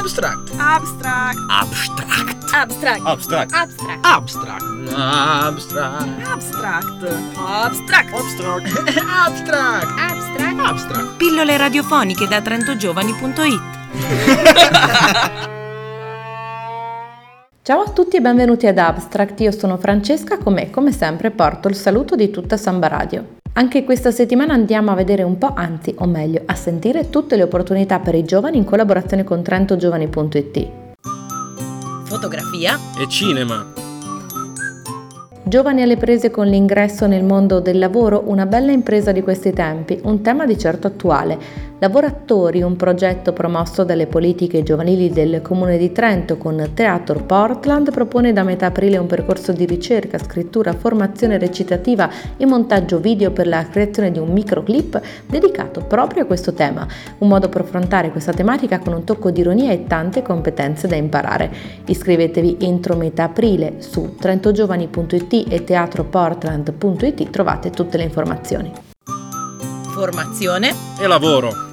Abstract. Abstract. Abstract. Abstract. Abstract. Abstract. Abstract. Abstract. Abstract. Abstract. Abstract. Abstract. Abstract. Abstract. Pillole radiofoniche da trentogiovani.it Ciao a tutti e benvenuti ad Abstract, io sono Francesca, come, come sempre porto il saluto di tutta Samba Radio. Anche questa settimana andiamo a vedere un po', anzi o meglio, a sentire tutte le opportunità per i giovani in collaborazione con trentogiovani.it. Fotografia E cinema. Giovani alle prese con l'ingresso nel mondo del lavoro, una bella impresa di questi tempi, un tema di certo attuale. Lavoratori, un progetto promosso dalle politiche giovanili del Comune di Trento con Teatro Portland, propone da metà aprile un percorso di ricerca, scrittura, formazione recitativa e montaggio video per la creazione di un microclip dedicato proprio a questo tema, un modo per affrontare questa tematica con un tocco di ironia e tante competenze da imparare. Iscrivetevi entro metà aprile su trentogiovani.it e teatroportland.it trovate tutte le informazioni. Formazione E lavoro.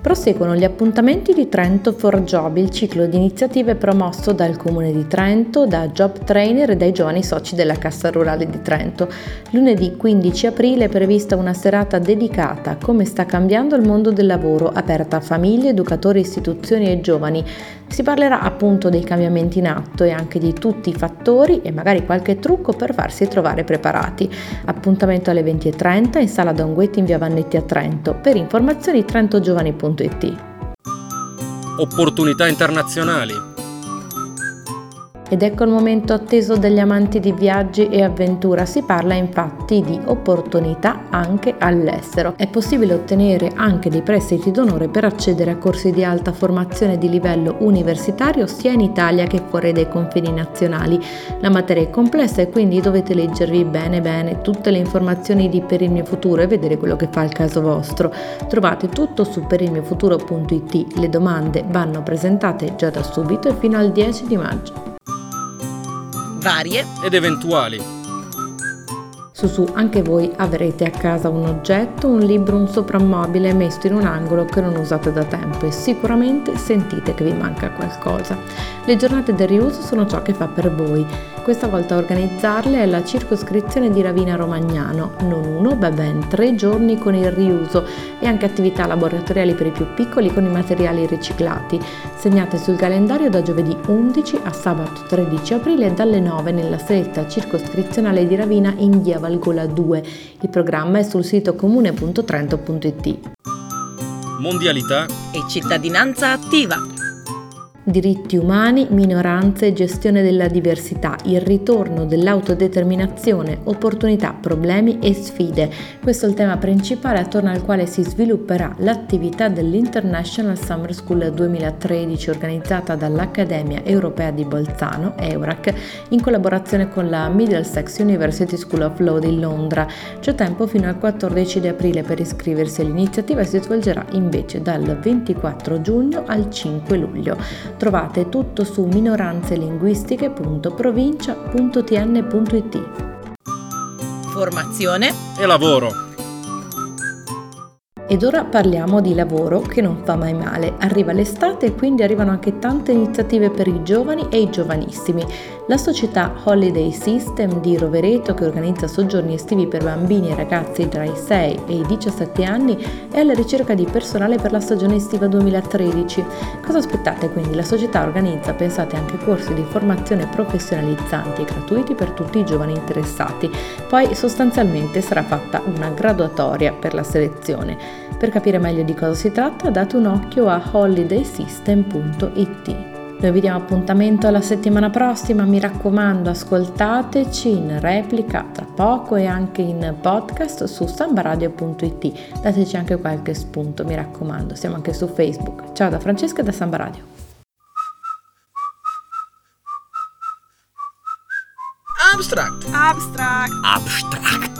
Proseguono gli appuntamenti di Trento for Job, il ciclo di iniziative promosso dal Comune di Trento, da job trainer e dai giovani soci della Cassa Rurale di Trento. Lunedì 15 aprile è prevista una serata dedicata a come sta cambiando il mondo del lavoro, aperta a famiglie, educatori, istituzioni e giovani. Si parlerà appunto dei cambiamenti in atto e anche di tutti i fattori e magari qualche trucco per farsi trovare preparati. Appuntamento alle 20.30 in sala Don Guetti in via Vannetti a Trento. Per informazioni trentogiovani.it. Opportunità internazionali. Ed ecco il momento atteso dagli amanti di viaggi e avventura. Si parla infatti di opportunità anche all'estero. È possibile ottenere anche dei prestiti d'onore per accedere a corsi di alta formazione di livello universitario sia in Italia che fuori dai confini nazionali. La materia è complessa e quindi dovete leggervi bene bene tutte le informazioni di Per il mio futuro e vedere quello che fa il caso vostro. Trovate tutto su perilmiofuturo.it. Le domande vanno presentate già da subito e fino al 10 di maggio. Varie Ed eventuali. Su su, anche voi avrete a casa un oggetto, un libro, un soprammobile messo in un angolo che non usate da tempo e sicuramente sentite che vi manca qualcosa. Le giornate del riuso sono ciò che fa per voi. Questa volta a organizzarle è la circoscrizione di Ravina Romagnano, non uno, ma ben tre giorni con il riuso e anche attività laboratoriali per i più piccoli con i materiali riciclati. Segnate sul calendario da giovedì 11 a sabato 13 aprile dalle 9 nella stretta circoscrizionale di Ravina in via Valgola 2. Il programma è sul sito comune.trento.it. Mondialità. e cittadinanza attiva. Diritti umani, minoranze, gestione della diversità, il ritorno dell'autodeterminazione, opportunità, problemi e sfide. Questo è il tema principale attorno al quale si svilupperà l'attività dell'International Summer School 2013 organizzata dall'Accademia Europea di Bolzano, EURAC, in collaborazione con la Middlesex University School of Law di Londra. C'è tempo fino al 14 di aprile per iscriversi all'iniziativa e si svolgerà invece dal 24 giugno al 5 luglio. Trovate tutto su minoranzelinguistiche.provincia.tn.it. Formazione E lavoro. Ed ora parliamo di lavoro che non fa mai male. Arriva l'estate e quindi arrivano anche tante iniziative per i giovani e i giovanissimi. La società Holiday System di Rovereto, che organizza soggiorni estivi per bambini e ragazzi tra i 6 e i 17 anni, è alla ricerca di personale per la stagione estiva 2013. Cosa aspettate quindi? La società organizza, pensate, anche corsi di formazione professionalizzanti e gratuiti per tutti i giovani interessati. Poi sostanzialmente sarà fatta una graduatoria per la selezione. Per capire meglio di cosa si tratta, date un occhio a holidaysystem.it. Noi vi diamo appuntamento alla settimana prossima, mi raccomando ascoltateci in replica tra poco e anche in podcast su sambaradio.it. Dateci anche qualche spunto, mi raccomando, siamo anche su Facebook. Ciao da Francesca e da Samba Radio. Abstract. Abstract. Abstract.